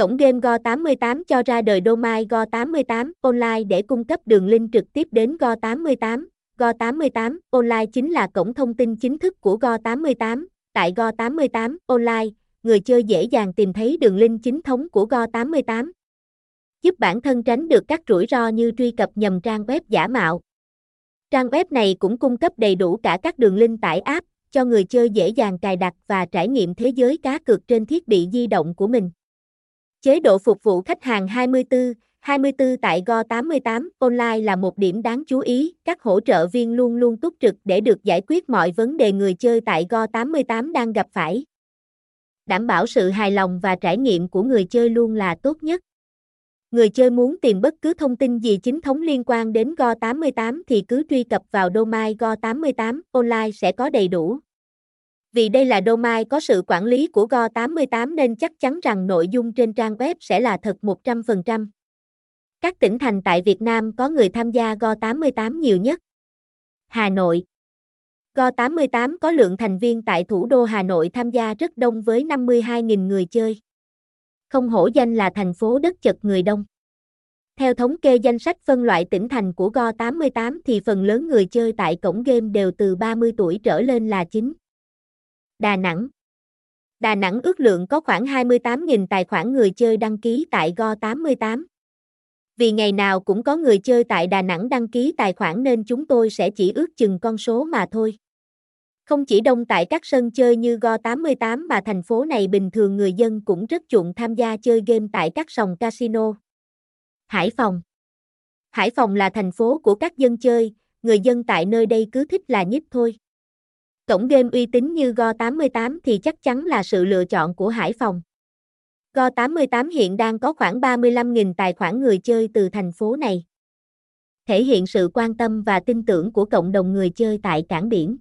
Cổng game Go88 cho ra đời domain Go88 Online để cung cấp đường link trực tiếp đến Go88. Go88 Online chính là cổng thông tin chính thức của Go88. Tại Go88 Online, người chơi dễ dàng tìm thấy đường link chính thống của Go88, giúp bản thân tránh được các rủi ro như truy cập nhầm trang web giả mạo. Trang web này cũng cung cấp đầy đủ cả các đường link tải app cho người chơi dễ dàng cài đặt và trải nghiệm thế giới cá cược trên thiết bị di động của mình. Chế độ phục vụ khách hàng 24 24 tại Go88 Online là một điểm đáng chú ý, các hỗ trợ viên luôn luôn túc trực để được giải quyết mọi vấn đề người chơi tại Go88 đang gặp phải. Đảm bảo sự hài lòng và trải nghiệm của người chơi luôn là tốt nhất. Người chơi muốn tìm bất cứ thông tin gì chính thống liên quan đến Go88 thì cứ truy cập vào domain Go88 Online sẽ có đầy đủ. Vì đây là domain có sự quản lý của Go88 nên chắc chắn rằng nội dung trên trang web sẽ là thật 100%. Các tỉnh thành tại Việt Nam có người tham gia Go88 nhiều nhất. Hà Nội Go88 có lượng thành viên tại thủ đô Hà Nội tham gia rất đông với 52.000 người chơi. Không hổ danh là thành phố đất chật người đông. Theo thống kê danh sách phân loại tỉnh thành của Go88 thì phần lớn người chơi tại cổng game đều từ 30 tuổi trở lên là chính. Đà Nẵng Đà Nẵng ước lượng có khoảng 28.000 tài khoản người chơi đăng ký tại Go88. Vì ngày nào cũng có người chơi tại Đà Nẵng đăng ký tài khoản nên chúng tôi sẽ chỉ ước chừng con số mà thôi. Không chỉ đông tại các sân chơi như Go88 mà thành phố này bình thường người dân cũng rất chuộng tham gia chơi game tại các sòng casino. Hải Phòng Hải Phòng là thành phố của các dân chơi, người dân tại nơi đây cứ thích là nhất thôi. Cổng game uy tín như Go88 thì chắc chắn là sự lựa chọn của Hải Phòng. Go88 hiện đang có khoảng 35.000 tài khoản người chơi từ thành phố này. Thể hiện sự quan tâm và tin tưởng của cộng đồng người chơi tại cảng biển.